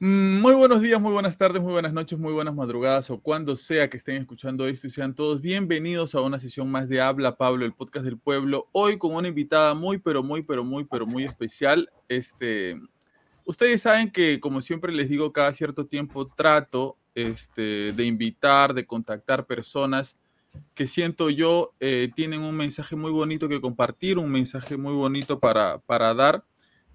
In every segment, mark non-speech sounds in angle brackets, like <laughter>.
Muy buenos días, muy buenas tardes, muy buenas noches, muy buenas madrugadas o cuando sea que estén escuchando esto y sean todos bienvenidos a una sesión más de Habla Pablo, el podcast del pueblo. Hoy con una invitada muy, pero muy, pero muy, pero muy especial. Este, ustedes saben que, como siempre les digo, cada cierto tiempo trato este, de invitar, de contactar personas que siento yo eh, tienen un mensaje muy bonito que compartir, un mensaje muy bonito para, para dar.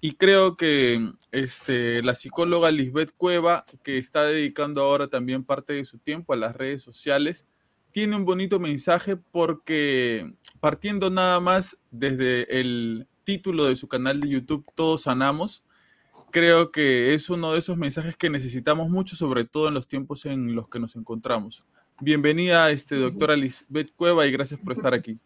Y creo que este, la psicóloga Lisbeth Cueva, que está dedicando ahora también parte de su tiempo a las redes sociales, tiene un bonito mensaje porque partiendo nada más desde el título de su canal de YouTube, Todos Sanamos, creo que es uno de esos mensajes que necesitamos mucho, sobre todo en los tiempos en los que nos encontramos. Bienvenida, este, doctora Lisbeth Cueva, y gracias por estar aquí.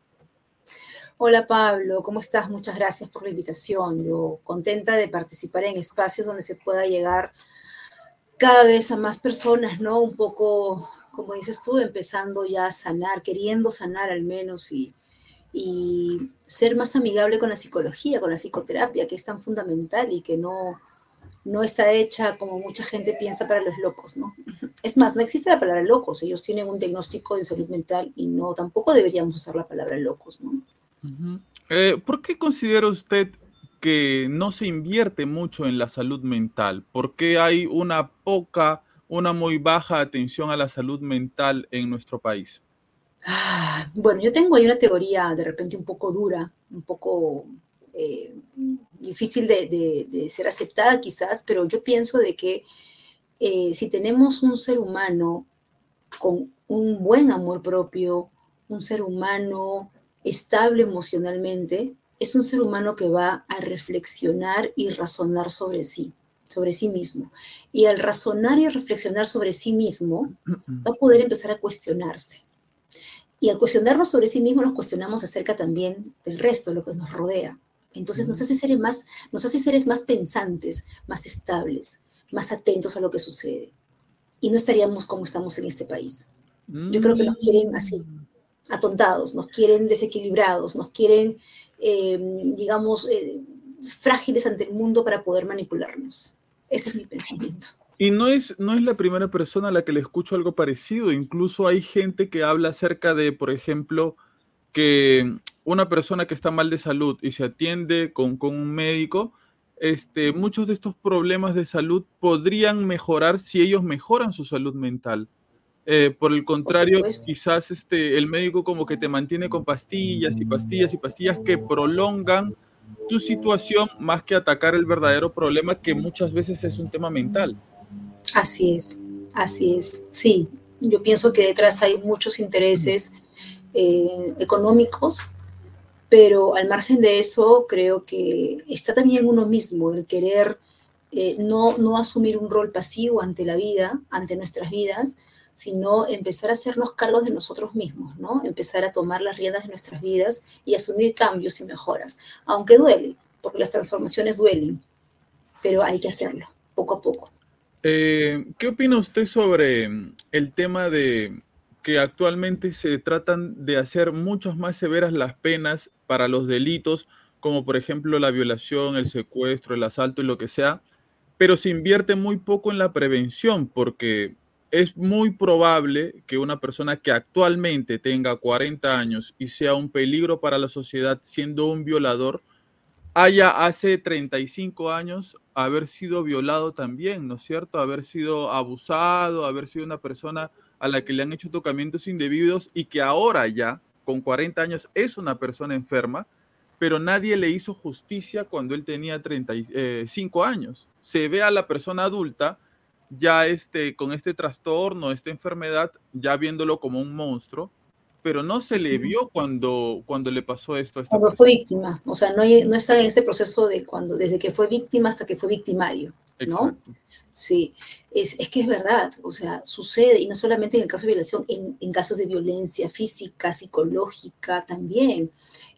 Hola Pablo, ¿cómo estás? Muchas gracias por la invitación. Yo contenta de participar en espacios donde se pueda llegar cada vez a más personas, ¿no? Un poco, como dices tú, empezando ya a sanar, queriendo sanar al menos y, y ser más amigable con la psicología, con la psicoterapia, que es tan fundamental y que no, no está hecha como mucha gente piensa para los locos, ¿no? <laughs> Es más, no existe la palabra locos, ellos tienen un diagnóstico de salud mental y no, tampoco deberíamos usar la palabra locos, ¿no? Eh, ¿Por qué considera usted que no se invierte mucho en la salud mental? ¿Por qué hay una poca, una muy baja atención a la salud mental en nuestro país? Ah, bueno, yo tengo ahí una teoría de repente un poco dura, un poco eh, difícil de, ser aceptada quizás, pero yo pienso de que eh, si tenemos un ser humano con un buen amor propio, un ser humano estable emocionalmente, es un ser humano que va a reflexionar y razonar sobre sí, sobre sí mismo. Y al razonar y reflexionar sobre sí mismo, va a poder empezar a cuestionarse. Y al cuestionarnos sobre sí mismo, nos cuestionamos acerca también del resto, de lo que nos rodea. Entonces nos hace seres más, nos hace seres más pensantes, más estables, más atentos a lo que sucede. Y no estaríamos como estamos en este país. Yo creo que nos quieren así, mm atontados, nos quieren desequilibrados, nos quieren, eh, digamos, eh, frágiles ante el mundo para poder manipularnos. Ese es mi pensamiento. Y no es, no es la primera persona a la que le escucho algo parecido. Incluso hay gente que habla acerca de, por ejemplo, que una persona que está mal de salud y se atiende con, con un médico, este, muchos de estos problemas de salud podrían mejorar si ellos mejoran su salud mental. Eh, por el contrario, quizás este, el médico como que te mantiene con pastillas y pastillas y pastillas que prolongan tu situación más que atacar el verdadero problema que muchas veces es un tema mental. Así es, así es. Sí, yo pienso que detrás hay muchos intereses eh, económicos, pero al margen de eso creo que está también uno mismo, el querer eh, no, no asumir un rol pasivo ante la vida, ante nuestras vidas, sino empezar a hacernos cargos de nosotros mismos, ¿no? Empezar a tomar las riendas de nuestras vidas y asumir cambios y mejoras, aunque duele, porque las transformaciones duelen, pero hay que hacerlo poco a poco. Eh, ¿Qué opina usted sobre el tema de que actualmente se tratan de hacer muchas más severas las penas para los delitos, como por ejemplo la violación, el secuestro, el asalto y lo que sea, pero se invierte muy poco en la prevención, porque es muy probable que una persona que actualmente tenga 40 años y sea un peligro para la sociedad siendo un violador, haya hace 35 años haber sido violado también, ¿no es cierto? Haber sido abusado, haber sido una persona a la que le han hecho tocamientos indebidos y que ahora ya, con 40 años, es una persona enferma, pero nadie le hizo justicia cuando él tenía 35 años. Se ve a la persona adulta ya este, con este trastorno, esta enfermedad, ya viéndolo como un monstruo, pero no se le vio cuando, cuando le pasó esto. cuando fue víctima, o sea, no, no está en ese proceso de cuando, desde que fue víctima hasta que fue victimario, ¿no? Sí, es, es, que es verdad, o sea, sucede, y no solamente en el caso de violación, en, en, casos de violencia física, psicológica también,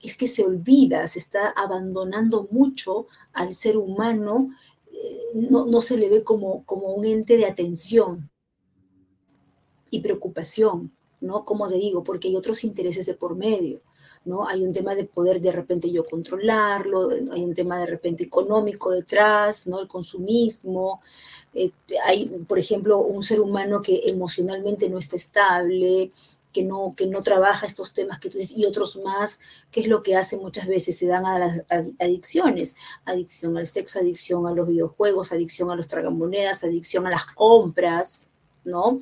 es que se olvida, se está abandonando mucho al ser humano no, no, se le ve como, como un ente de atención, y preocupación, ¿no? Como te digo, porque hay otros intereses de por medio. ¿no? Hay un tema de poder de repente yo controlarlo, hay un tema de repente económico detrás, ¿no? El consumismo. Eh, hay, por ejemplo, un ser humano que emocionalmente no está estable, que no, que no trabaja estos temas que tú dices, y otros más, que es lo que hace muchas veces, se dan a las adicciones, adicción al sexo, adicción a los videojuegos, adicción a los tragamonedas, adicción a las compras, ¿no?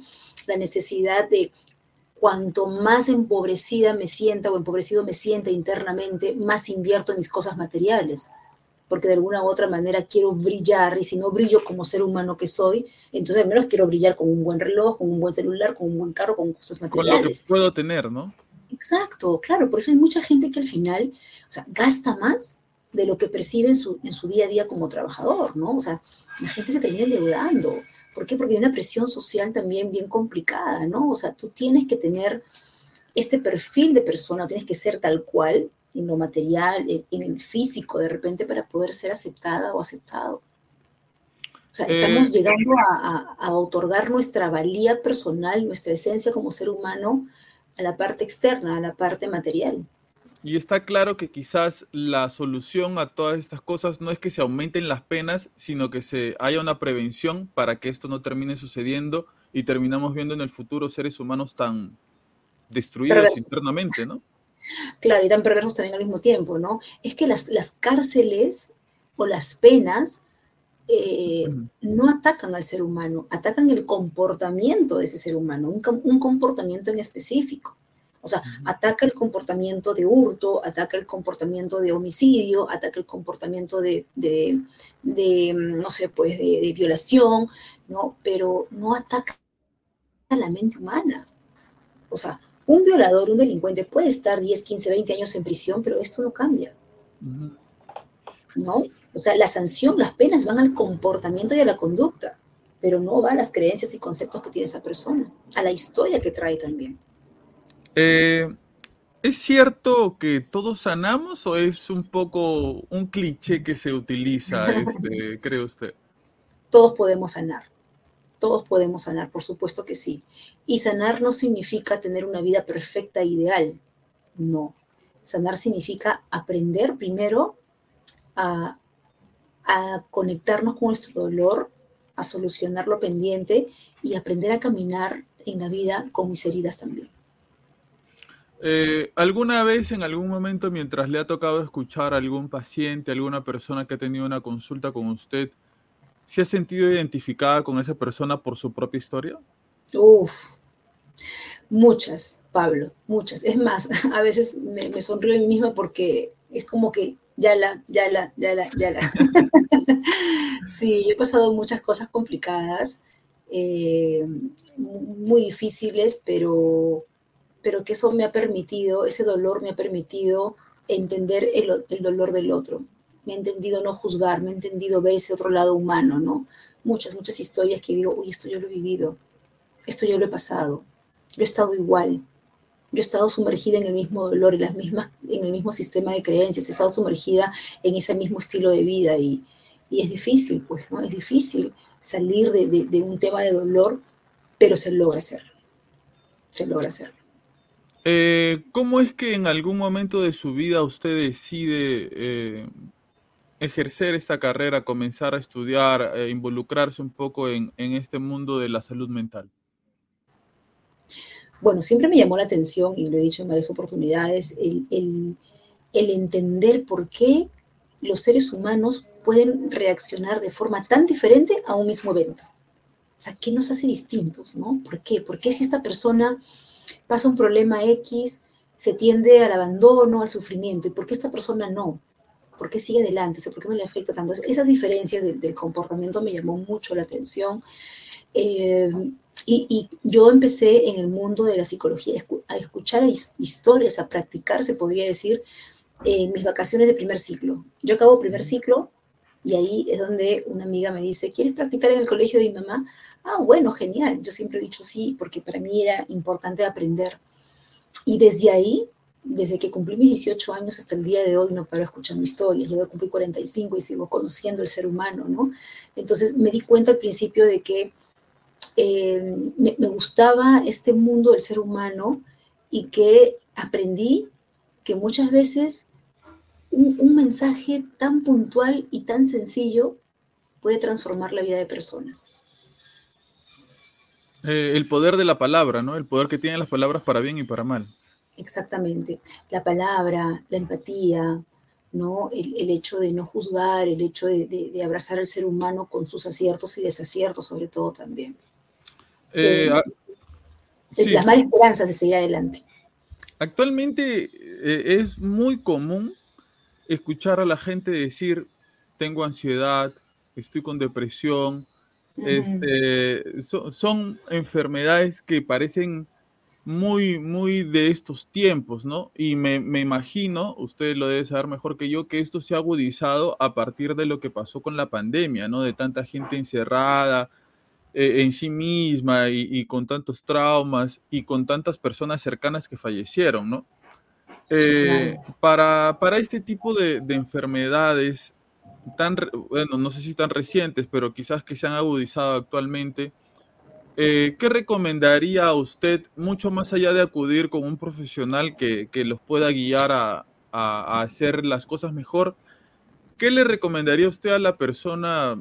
La necesidad de cuanto más empobrecida me sienta o empobrecido me sienta internamente, más invierto en mis cosas materiales, porque de alguna u otra manera quiero brillar y si no brillo como ser humano que soy, entonces al menos quiero brillar con un buen reloj, con un buen celular, con un buen carro, con cosas materiales. Con lo que puedo tener, ¿no? Exacto, claro, por eso hay mucha gente que al final, o sea, gasta más de lo que percibe en su, en su día a día como trabajador, ¿no? O sea, la gente se termina endeudando, ¿Por qué? Porque hay una presión social también bien complicada, ¿no? O sea, tú tienes que tener este perfil de persona, tienes que ser tal cual en lo material, en, el físico, de repente, para poder ser aceptada o aceptado. O sea, estamos eh, llegando a, a, otorgar nuestra valía personal, nuestra esencia como ser humano a la parte externa, a la parte material. Y está claro que quizás la solución a todas estas cosas no es que se aumenten las penas, sino que se haya una prevención para que esto no termine sucediendo y terminamos viendo en el futuro seres humanos tan destruidos internamente, ¿no? Claro, y tan perversos también al mismo tiempo, ¿no? Es que las, cárceles o las penas eh, no atacan al ser humano, atacan el comportamiento de ese ser humano, un comportamiento en específico. O sea, ataca el comportamiento de hurto, ataca el comportamiento de homicidio, ataca el comportamiento de, no sé, pues de, violación, ¿no? Pero no ataca a la mente humana. O sea, un violador, un delincuente puede estar 10, 15, 20 años en prisión, pero esto no cambia. ¿No? O sea, la sanción, las penas van al comportamiento y a la conducta, pero no va a las creencias y conceptos que tiene esa persona, a la historia que trae también. Eh, ¿Es cierto que todos sanamos o es un poco un cliché que se utiliza, <laughs> este, cree usted? Todos podemos sanar. Todos podemos sanar, por supuesto que sí. Y sanar no significa tener una vida perfecta e ideal. No. Sanar significa aprender primero a, conectarnos con nuestro dolor, a solucionar lo pendiente y aprender a caminar en la vida con mis heridas también. Eh, ¿Alguna vez, en algún momento, mientras le ha tocado escuchar a algún paciente, alguna persona que ha tenido una consulta con usted, se ha sentido identificada con esa persona por su propia historia? Uf, muchas, Pablo, muchas. Es más, <laughs> a veces me, sonrío a mí misma porque es como que ya la, ya la, ya la, ya la. <laughs> sí, he pasado muchas cosas complicadas, eh, muy difíciles, pero pero que eso me ha permitido, ese dolor me ha permitido entender el, dolor del otro. Me ha entendido no juzgar, me ha entendido ver ese otro lado humano, ¿no? Muchas, muchas historias que digo, uy, esto yo lo he vivido, esto yo lo he pasado, yo he estado igual, yo he estado sumergida en el mismo dolor, en, las mismas, en el mismo sistema de creencias, he estado sumergida en ese mismo estilo de vida y, y es difícil, pues, ¿no? Es difícil salir de, de, de un tema de dolor, pero se logra hacer, se logra hacer. Eh, ¿Cómo es que en algún momento de su vida usted decide eh, ejercer esta carrera, comenzar a estudiar, eh, involucrarse un poco en, este mundo de la salud mental? Bueno, siempre me llamó la atención, y lo he dicho en varias oportunidades, el, el entender por qué los seres humanos pueden reaccionar de forma tan diferente a un mismo evento. O sea, ¿qué nos hace distintos? ¿no? ¿Por qué? ¿Por qué si esta persona pasa un problema X, se tiende al abandono, al sufrimiento. ¿Y por qué esta persona no? ¿Por qué sigue adelante? ¿Por qué no le afecta tanto? Esas diferencias del comportamiento me llamó mucho la atención. Eh, y, yo empecé en el mundo de la psicología a escuchar historias, a practicar, se podría decir, en mis vacaciones de primer ciclo. Yo acabo primer ciclo y ahí es donde una amiga me dice, ¿quieres practicar en el colegio de mi mamá? Ah, bueno, genial. Yo siempre he dicho sí, porque para mí era importante aprender. Y desde ahí, desde que cumplí mis 18 años hasta el día de hoy, no paro escuchando historias. Yo cumplí 45 y sigo conociendo el ser humano, ¿no? Entonces me di cuenta al principio de que eh, me, gustaba este mundo del ser humano y que aprendí que muchas veces un, mensaje tan puntual y tan sencillo puede transformar la vida de personas. Eh, el poder de la palabra, ¿no? El poder que tienen las palabras para bien y para mal. Exactamente. La palabra, la empatía, ¿no? El, hecho de no juzgar, el hecho de, abrazar al ser humano con sus aciertos y desaciertos, sobre todo también. Eh, eh, las malas esperanzas de seguir adelante. Actualmente es muy común escuchar a la gente decir, tengo ansiedad, estoy con depresión, este, son enfermedades que parecen muy, muy de estos tiempos, ¿no? Y me, imagino, usted lo debe saber mejor que yo, que esto se ha agudizado a partir de lo que pasó con la pandemia, ¿no? De tanta gente encerrada eh, en sí misma y, con tantos traumas y con tantas personas cercanas que fallecieron, ¿no? Eh, para, para, este tipo de, de, enfermedades tan, bueno, no sé si tan recientes, pero quizás que se han agudizado actualmente, eh, ¿qué recomendaría a usted, mucho más allá de acudir con un profesional que, los pueda guiar a, hacer las cosas mejor? ¿Qué le recomendaría usted a la persona,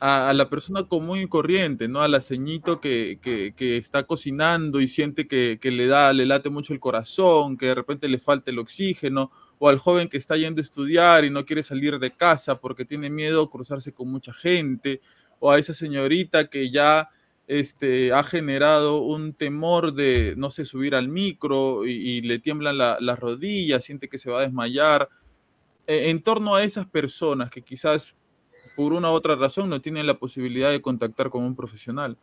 a, la persona común y corriente, ¿no? A la ceñito que, está cocinando y siente que, le da, le late mucho el corazón, que de repente le falta el oxígeno, o al joven que está yendo a estudiar y no quiere salir de casa porque tiene miedo a cruzarse con mucha gente, o a esa señorita que ya este, ha generado un temor de, no sé, subir al micro y, le tiemblan las rodillas, siente que se va a desmayar. E, en torno a esas personas que quizás por una u otra razón no tienen la posibilidad de contactar con un profesional.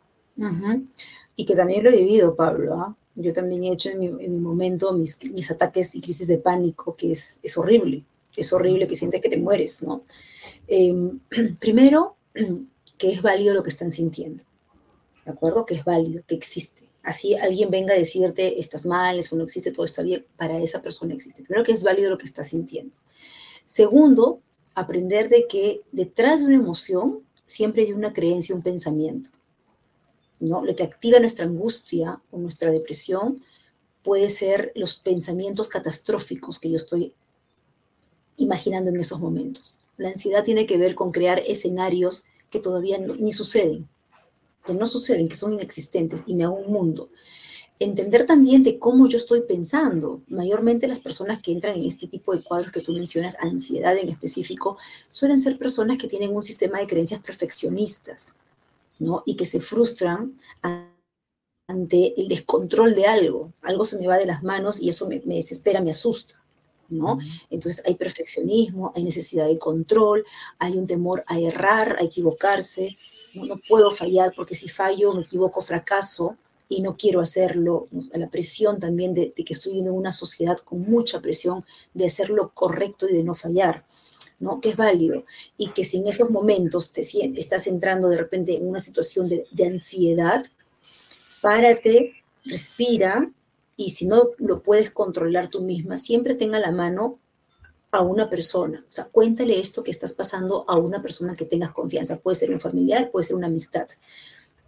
Y que también lo he vivido, Pablo. ¿ah? Yo también he hecho en mi, momento mis, mis, ataques y crisis de pánico, que es, es horrible. Es horrible que sientes que te mueres, ¿no? Em, <clears throat> primero, <clears throat> que es válido lo que están sintiendo ¿de acuerdo? Que es válido, que existe. Así alguien venga a decirte, estás mal, eso no existe, todo está bien, para esa persona existe. Primero que es válido lo que está sintiendo. Segundo, aprender de que detrás de una emoción siempre hay una creencia, un pensamiento. ¿no? Lo que activa nuestra angustia o nuestra depresión puede ser los pensamientos catastróficos que yo estoy imaginando en esos momentos. La ansiedad tiene que ver con crear escenarios que todavía ni suceden que no suceden, que son inexistentes y me hago un mundo. Entender también de cómo yo estoy pensando. Mayormente las personas que entran en este tipo de cuadros que tú mencionas, ansiedad en específico, suelen ser personas que tienen un sistema de creencias perfeccionistas, ¿no? Y que se frustran ante el descontrol de algo. Algo se me va de las manos y eso me, desespera, me asusta. ¿no? Entonces hay perfeccionismo, hay necesidad de control, hay un temor a errar, a equivocarse, no, puedo fallar porque si fallo, me equivoco, fracaso y no quiero hacerlo. La presión también de, que estoy en una sociedad con mucha presión de hacerlo correcto y de no fallar. ¿no? que es válido y que si en esos momentos te estás entrando de repente en una situación de ansiedad, párate, respira y si no lo puedes controlar tú misma, siempre tenga la mano a una persona. O sea, cuéntale esto que estás pasando a una persona que tengas confianza. Puede ser un familiar, puede ser una amistad.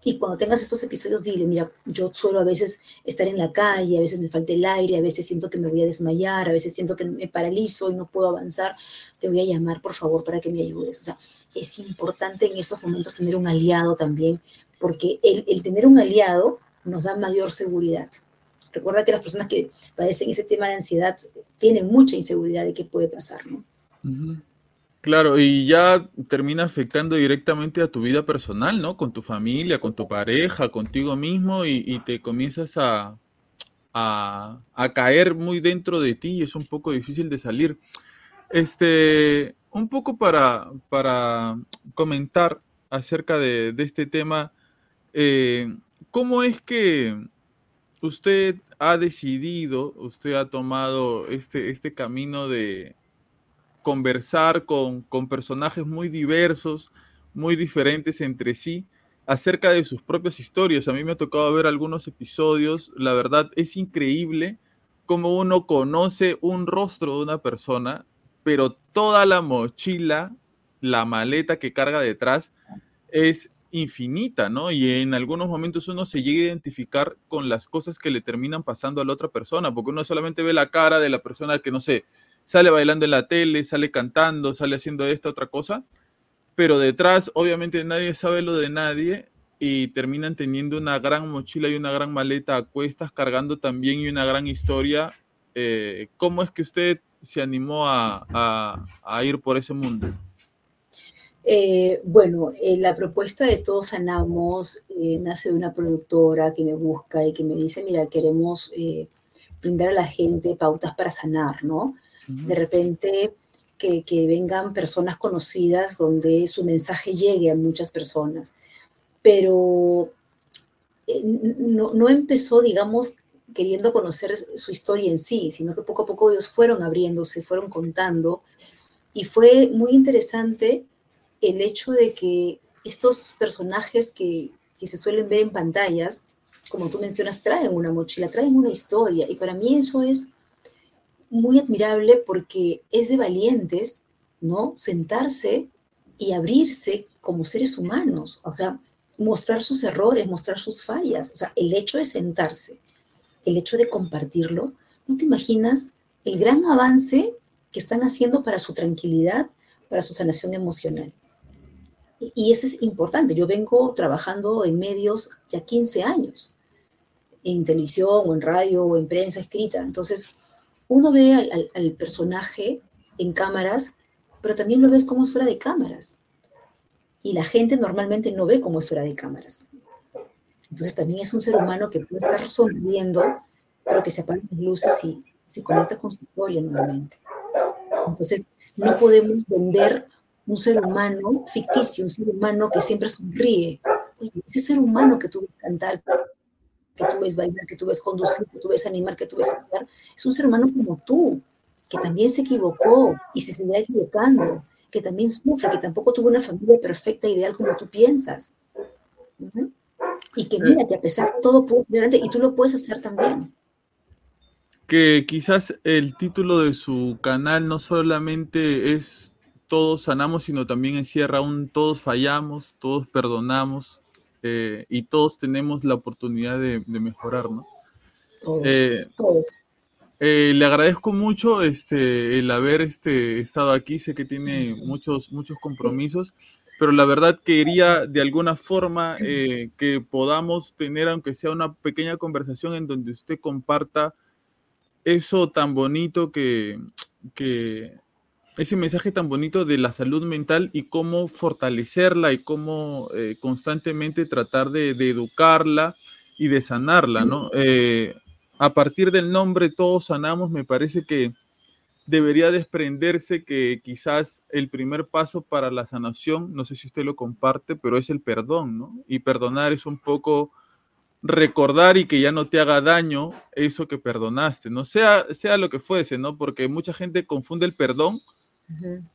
Y cuando tengas estos episodios, dile, mira, yo suelo a veces estar en la calle, a veces me falta el aire, a veces siento que me voy a desmayar, a veces siento que me paralizo y no puedo avanzar. Te voy a llamar, por favor, para que me ayudes. O sea, es importante en esos momentos tener un aliado también, porque el, el tener un aliado nos da mayor seguridad. Recuerda que las personas que padecen ese tema de ansiedad tienen mucha inseguridad de qué puede pasar, ¿no? Claro, y ya termina afectando directamente a tu vida personal, ¿no? Con tu familia, con tu pareja, contigo mismo, y, te comienzas a, caer muy dentro de ti y es un poco difícil de salir. Este, un poco para, para comentar acerca de, este tema, eh, ¿cómo es que usted ha decidido, usted ha tomado este, este camino de conversar con, con personajes muy diversos, muy diferentes entre sí, acerca de sus propias historias. A mí me ha tocado ver algunos episodios, la verdad es increíble cómo uno conoce un rostro de una persona, pero toda la mochila, la maleta que carga detrás, es infinita, ¿no? Y en algunos momentos uno se llega a identificar con las cosas que le terminan pasando a la otra persona, porque uno solamente ve la cara de la persona que, no sé, sale bailando en la tele, sale cantando, sale haciendo esta otra cosa, pero detrás obviamente nadie sabe lo de nadie y terminan teniendo una gran mochila y una gran maleta a cuestas, cargando también y una gran historia. Eh, ¿Cómo es que usted se animó a, a ir por ese mundo? Eh, bueno, eh, la propuesta de Todos Sanamos eh, nace de una productora que me busca y que me dice, mira, queremos brindar a la gente pautas para sanar, ¿no? De repente que, vengan personas conocidas donde su mensaje llegue a muchas personas. Pero no, no empezó, digamos, queriendo conocer su historia en sí, sino que poco a poco ellos fueron abriéndose, fueron contando. Y fue muy interesante el hecho de que estos personajes que, se suelen ver en pantallas, como tú mencionas, traen una mochila, traen una historia. Y para mí eso es muy admirable porque es de valientes, ¿no? Sentarse y abrirse como seres humanos, o sea, mostrar sus errores, mostrar sus fallas. O sea, el hecho de sentarse, el hecho de compartirlo, ¿no te imaginas el gran avance que están haciendo para su tranquilidad, para su sanación emocional? Y eso es importante. Yo vengo trabajando en medios ya 15 años, en televisión o en radio o en prensa escrita. Entonces, uno ve al, personaje en cámaras, pero también lo ves como es fuera de cámaras. Y la gente normalmente no ve cómo es fuera de cámaras. Entonces, también es un ser humano que puede estar sonriendo, pero que se apagan las luces y se conecta con su historia nuevamente. Entonces, no podemos vender un ser humano ficticio, un ser humano que siempre sonríe. ese ser humano que tú ves cantar, que tú ves bailar, que tú ves conducir, que tú ves animar, que tú ves actuar, es un ser humano como tú, que también se equivocó y se seguirá equivocando, que también sufre, que tampoco tuvo una familia perfecta, ideal como tú piensas. Y que mira, que a pesar de todo puedes adelante y tú lo puedes hacer también que quizás el título de su canal no solamente es todos sanamos, sino también encierra un todos fallamos, todos perdonamos eh, y todos tenemos la oportunidad de, mejorar, ¿no? Todos, eh, eh, le agradezco mucho este, el haber este, estado aquí, sé que tiene muchos, muchos compromisos, pero la verdad quería de alguna forma que podamos tener, aunque sea una pequeña conversación en donde usted comparta eso tan bonito que, que ese mensaje tan bonito de la salud mental y cómo fortalecerla y cómo eh, constantemente tratar de, educarla y de sanarla, ¿no? Eh, a partir del nombre Todos Sanamos, me parece que debería desprenderse que quizás el primer paso para la sanación, no sé si usted lo comparte, pero es el perdón, ¿no? Y perdonar es un poco recordar y que ya no te haga daño eso que perdonaste, no sea, sea lo que fuese, ¿no? Porque mucha gente confunde el perdón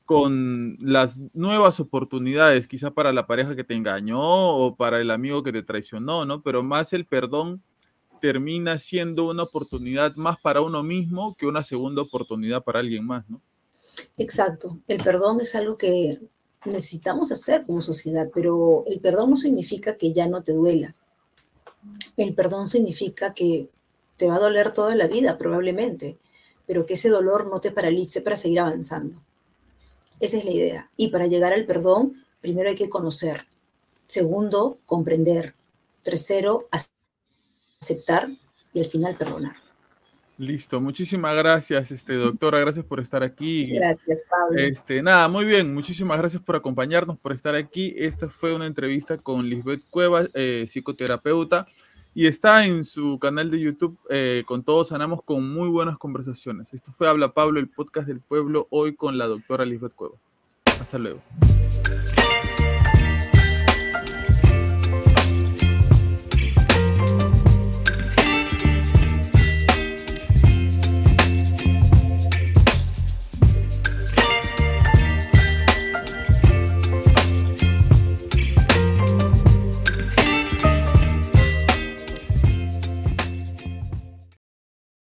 con las nuevas oportunidades, quizá para la pareja que te engañó o para el amigo que te traicionó, ¿no? Pero más el perdón termina siendo una oportunidad más para uno mismo que una segunda oportunidad para alguien más, ¿no? Exacto. El perdón es algo que necesitamos hacer como sociedad, pero el perdón no significa que ya no te duela. El perdón significa que te va a doler toda la vida, probablemente, pero que ese dolor no te paralice para seguir avanzando. Esa es la idea. Y para llegar al perdón, primero hay que conocer. Segundo, comprender. Tercero, aceptar. Y al final, perdonar. Listo, muchísimas gracias, este, doctora, gracias por estar aquí. Gracias, Pablo. Este, nada, muy bien, muchísimas gracias por acompañarnos, por estar aquí. Esta fue una entrevista con Lisbeth Cuevas, eh, psicoterapeuta y está en su canal de YouTube eh, con Todos Sanamos con muy buenas conversaciones. Esto fue Habla Pablo, el podcast del pueblo, hoy con la doctora Lisbeth Cueva. Hasta luego.